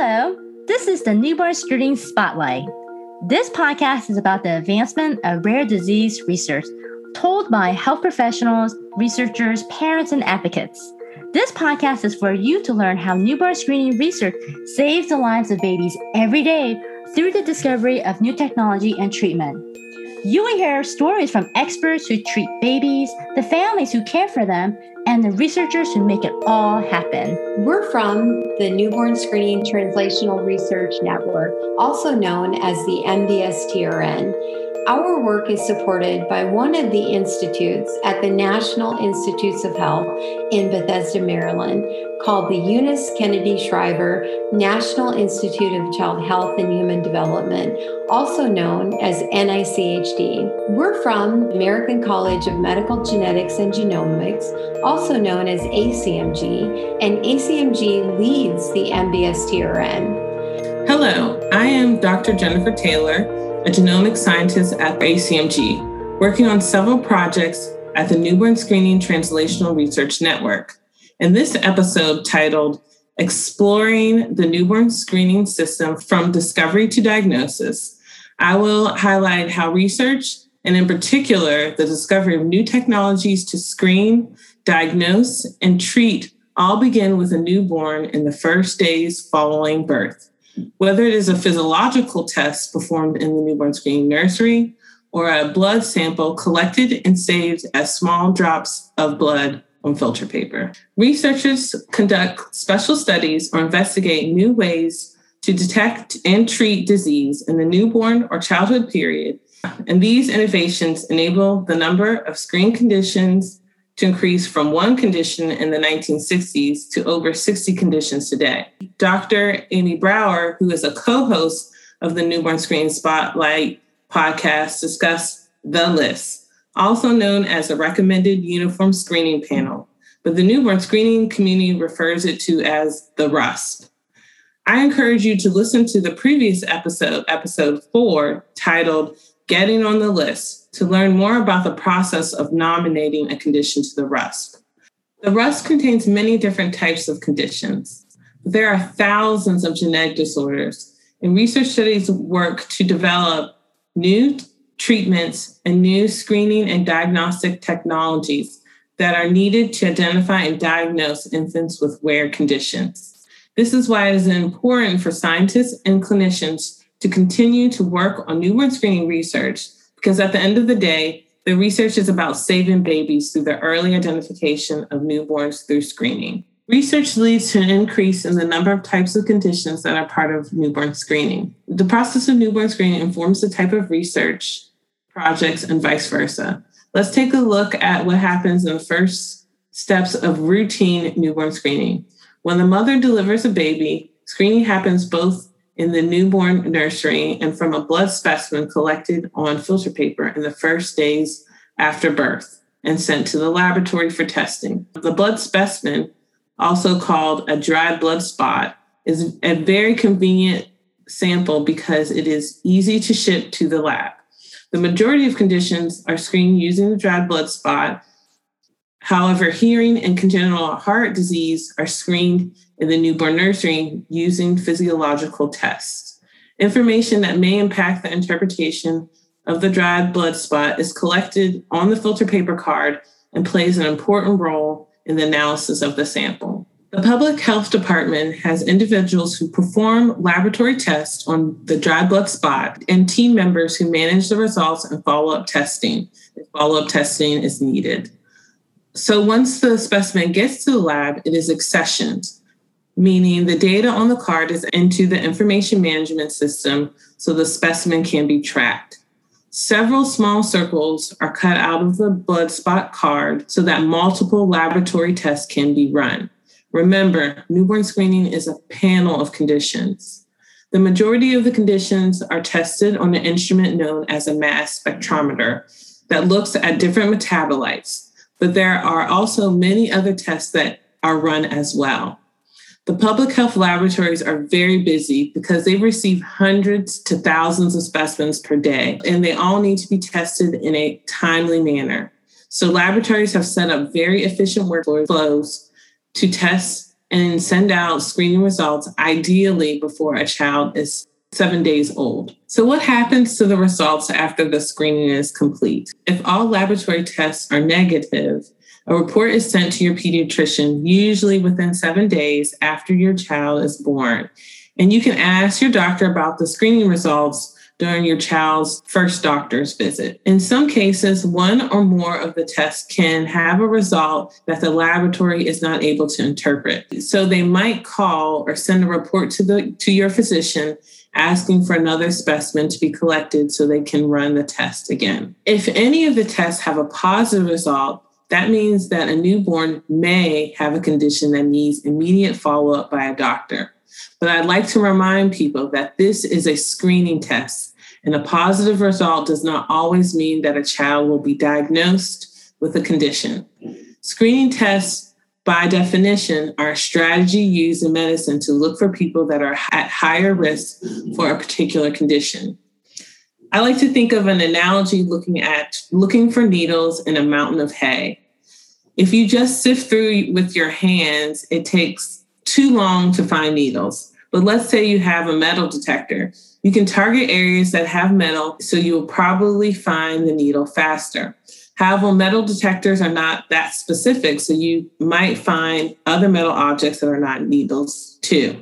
Hello, this is the Newborn Screening Spotlight. This podcast is about the advancement of rare disease research told by health professionals, researchers, parents, and advocates. This podcast is for you to learn how newborn screening research saves the lives of babies every day through the discovery of new technology and treatment. You will hear stories from experts who treat babies, the families who care for them, and the researchers who make it all happen. We're from the Newborn Screening Translational Research Network, also known as the NBSTRN. Our work is supported by one of the institutes at the National Institutes of Health in Bethesda, Maryland, called the Eunice Kennedy Shriver National Institute of Child Health and Human Development, also known as NICHD. We're from American College of Medical Genetics and Genomics, also known as ACMG, and ACMG leads the NBSTRN. Hello, I am Dr. Jennifer Taylor a genomic scientist at ACMG, working on several projects at the Newborn Screening Translational Research Network. In this episode titled Exploring the Newborn Screening System from Discovery to Diagnosis, I will highlight how research, and in particular, the discovery of new technologies to screen, diagnose, and treat all begin with a newborn in the first days following birth whether it is a physiological test performed in the newborn screening nursery or a blood sample collected and saved as small drops of blood on filter paper. Researchers conduct special studies or investigate new ways to detect and treat disease in the newborn or childhood period. And these innovations enable the number of screen conditions to increase from one condition in the 1960s to over 60 conditions today. Dr. Amy Brower, who is a co host of the Newborn Screening Spotlight podcast, discussed the list, also known as a recommended uniform screening panel, but the newborn screening community refers it to as the RUSP. I encourage you to listen to the previous episode, episode four, titled Getting on the List to learn more about the process of nominating a condition to the RUSP. The RUSP contains many different types of conditions. There are thousands of genetic disorders, and research studies work to develop new treatments and new screening and diagnostic technologies that are needed to identify and diagnose infants with rare conditions. This is why it is important for scientists and clinicians to continue to work on newborn screening research because at the end of the day, the research is about saving babies through the early identification of newborns through screening. Research leads to an increase in the number of types of conditions that are part of newborn screening. The process of newborn screening informs the type of research projects and vice versa. Let's take a look at what happens in the first steps of routine newborn screening. When the mother delivers a baby, screening happens both in the newborn nursery and from a blood specimen collected on filter paper in the first days after birth and sent to the laboratory for testing. The blood specimen, also called a dried blood spot, is a very convenient sample because it is easy to ship to the lab. The majority of conditions are screened using the dried blood spot. However, hearing and congenital heart disease are screened in the newborn nursery using physiological tests. Information that may impact the interpretation of the dried blood spot is collected on the filter paper card and plays an important role in the analysis of the sample. The public health department has individuals who perform laboratory tests on the dried blood spot and team members who manage the results and follow up testing if follow up testing is needed. So once the specimen gets to the lab, it is accessioned meaning the data on the card is into the information management system so the specimen can be tracked. Several small circles are cut out of the blood spot card so that multiple laboratory tests can be run. Remember, newborn screening is a panel of conditions. The majority of the conditions are tested on an instrument known as a mass spectrometer that looks at different metabolites, but there are also many other tests that are run as well. The public health laboratories are very busy because they receive hundreds to thousands of specimens per day, and they all need to be tested in a timely manner. So, laboratories have set up very efficient workflows to test and send out screening results ideally before a child is seven days old. So, what happens to the results after the screening is complete? If all laboratory tests are negative, a report is sent to your pediatrician, usually within seven days after your child is born. And you can ask your doctor about the screening results during your child's first doctor's visit. In some cases, one or more of the tests can have a result that the laboratory is not able to interpret. So they might call or send a report to the to your physician asking for another specimen to be collected so they can run the test again. If any of the tests have a positive result, that means that a newborn may have a condition that needs immediate follow up by a doctor. But I'd like to remind people that this is a screening test, and a positive result does not always mean that a child will be diagnosed with a condition. Screening tests, by definition, a strategy used in medicine to look for people that are at higher risk for a particular condition. I like to think of an analogy looking at looking for needles in a mountain of hay. If you just sift through with your hands, it takes too long to find needles. But let's say you have a metal detector. You can target areas that have metal, so you'll probably find the needle faster. However, metal detectors are not that specific, so you might find other metal objects that are not needles too.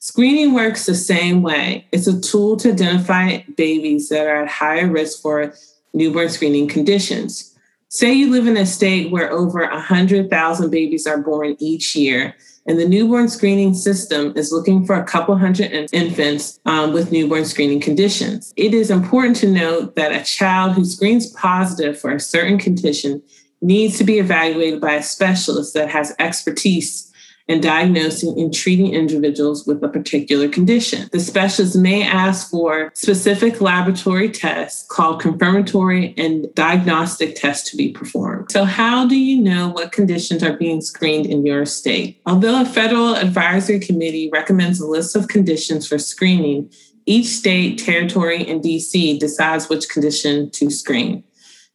Screening works the same way. It's a tool to identify babies that are at higher risk for newborn screening conditions. Say you live in a state where over 100,000 babies are born each year, and the newborn screening system is looking for a couple hundred infants um, with newborn screening conditions. It is important to note that a child who screens positive for a certain condition needs to be evaluated by a specialist that has expertise and diagnosing and treating individuals with a particular condition. The specialist may ask for specific laboratory tests called confirmatory and diagnostic tests to be performed. So, how do you know what conditions are being screened in your state? Although a federal advisory committee recommends a list of conditions for screening, each state, territory, and DC decides which condition to screen.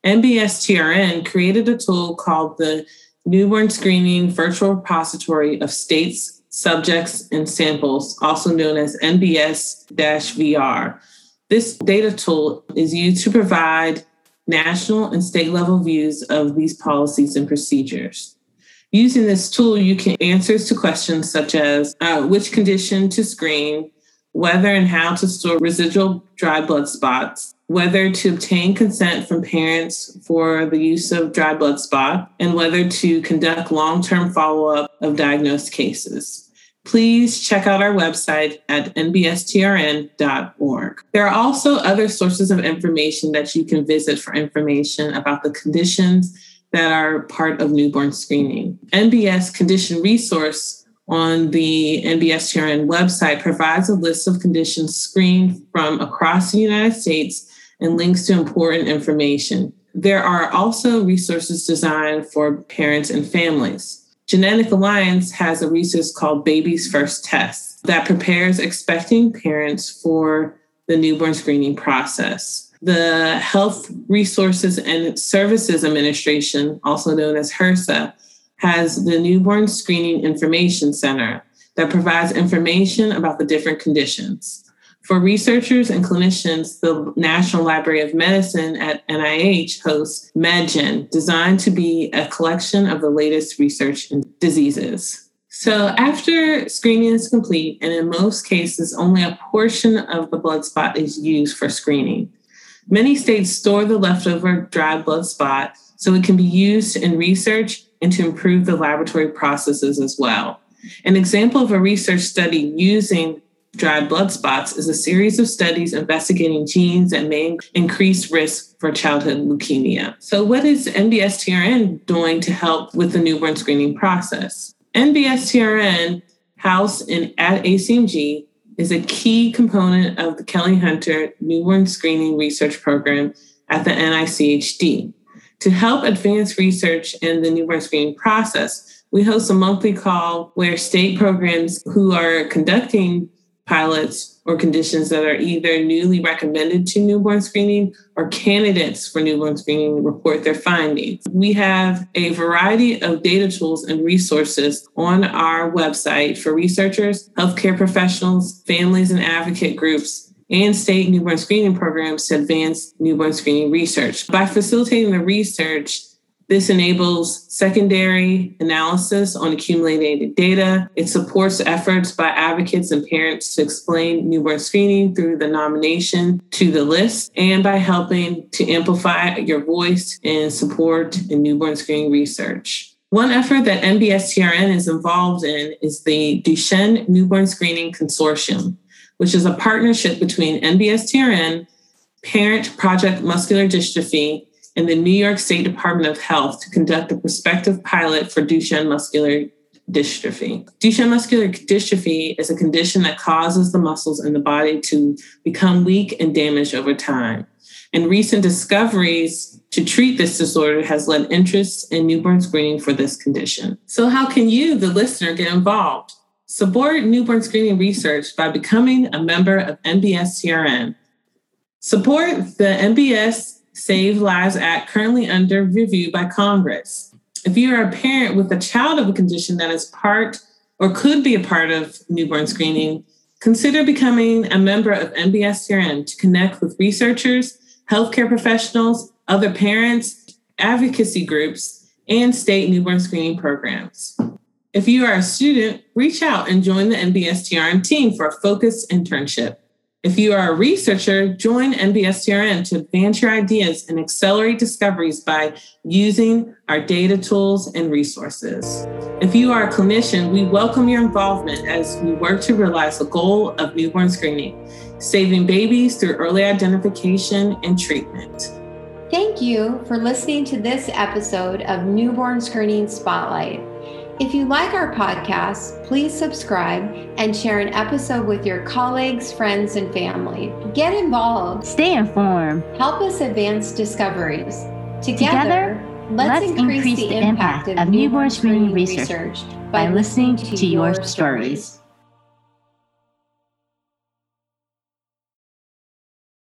NBSTRN created a tool called the newborn screening virtual repository of states, subjects, and samples, also known as NBS VR. This data tool is used to provide national and state level views of these policies and procedures. Using this tool, you can answers to questions such as uh, which condition to screen, whether and how to store residual dry blood spots, whether to obtain consent from parents for the use of dry blood spot, and whether to conduct long term follow up of diagnosed cases. Please check out our website at nbstrn.org. There are also other sources of information that you can visit for information about the conditions that are part of newborn screening. NBS Condition Resource on the NBSTRN website provides a list of conditions screened from across the United States and links to important information. There are also resources designed for parents and families. Genetic Alliance has a resource called Baby's First Test that prepares expecting parents for the newborn screening process. The Health Resources and Services Administration, also known as HRSA, has the Newborn Screening Information Center that provides information about the different conditions. For researchers and clinicians, the National Library of Medicine at NIH hosts MedGen, designed to be a collection of the latest research in diseases. So, after screening is complete, and in most cases, only a portion of the blood spot is used for screening. Many states store the leftover dried blood spot so it can be used in research and to improve the laboratory processes as well. An example of a research study using dried blood spots is a series of studies investigating genes that may increase risk for childhood leukemia. So, what is NBSTRN doing to help with the newborn screening process? NBSTRN, housed in at ACMG, is a key component of the Kelly Hunter Newborn Screening Research Program at the NICHD. To help advance research in the newborn screening process, we host a monthly call where state programs who are conducting pilots, or conditions that are either newly recommended to newborn screening or candidates for newborn screening report their findings. We have a variety of data tools and resources on our website for researchers, healthcare professionals, families, and advocate groups and state newborn screening programs to advance newborn screening research. By facilitating the research, this enables secondary analysis on accumulated data. It supports efforts by advocates and parents to explain newborn screening through the nomination to the list and by helping to amplify your voice and support in newborn screening research. One effort that NBSTRN is involved in is the Duchenne Newborn Screening Consortium, which is a partnership between NBSTRN, Parent Project Muscular Dystrophy, and the New York State Department of Health to conduct a prospective pilot for Duchenne muscular dystrophy. Duchenne muscular dystrophy is a condition that causes the muscles in the body to become weak and damaged over time. And recent discoveries to treat this disorder has led interest in newborn screening for this condition. So, how can you, the listener, get involved? Support newborn screening research by becoming a member of NBS Support the NBS Save Lives Act currently under review by Congress. If you are a parent with a child of a condition that is part or could be a part of newborn screening, consider becoming a member of NBSTRN to connect with researchers, healthcare professionals, other parents, advocacy groups, and state newborn screening programs. If you are a student, reach out and join the NBSTRN team for a focused internship. If you are a researcher, join NBSTRN to advance your ideas and accelerate discoveries by using our data tools and resources. If you are a clinician, we welcome your involvement as we work to realize the goal of newborn screening, saving babies through early identification and treatment. Thank you for listening to this episode of Newborn Screening Spotlight. If you like our podcast, please subscribe and share an episode with your colleagues, friends, and family. Get involved. Stay informed. Help us advance discoveries. Together, Together let's, let's increase, increase, the impact of newborn screening research, research by listening to, to your stories. stories.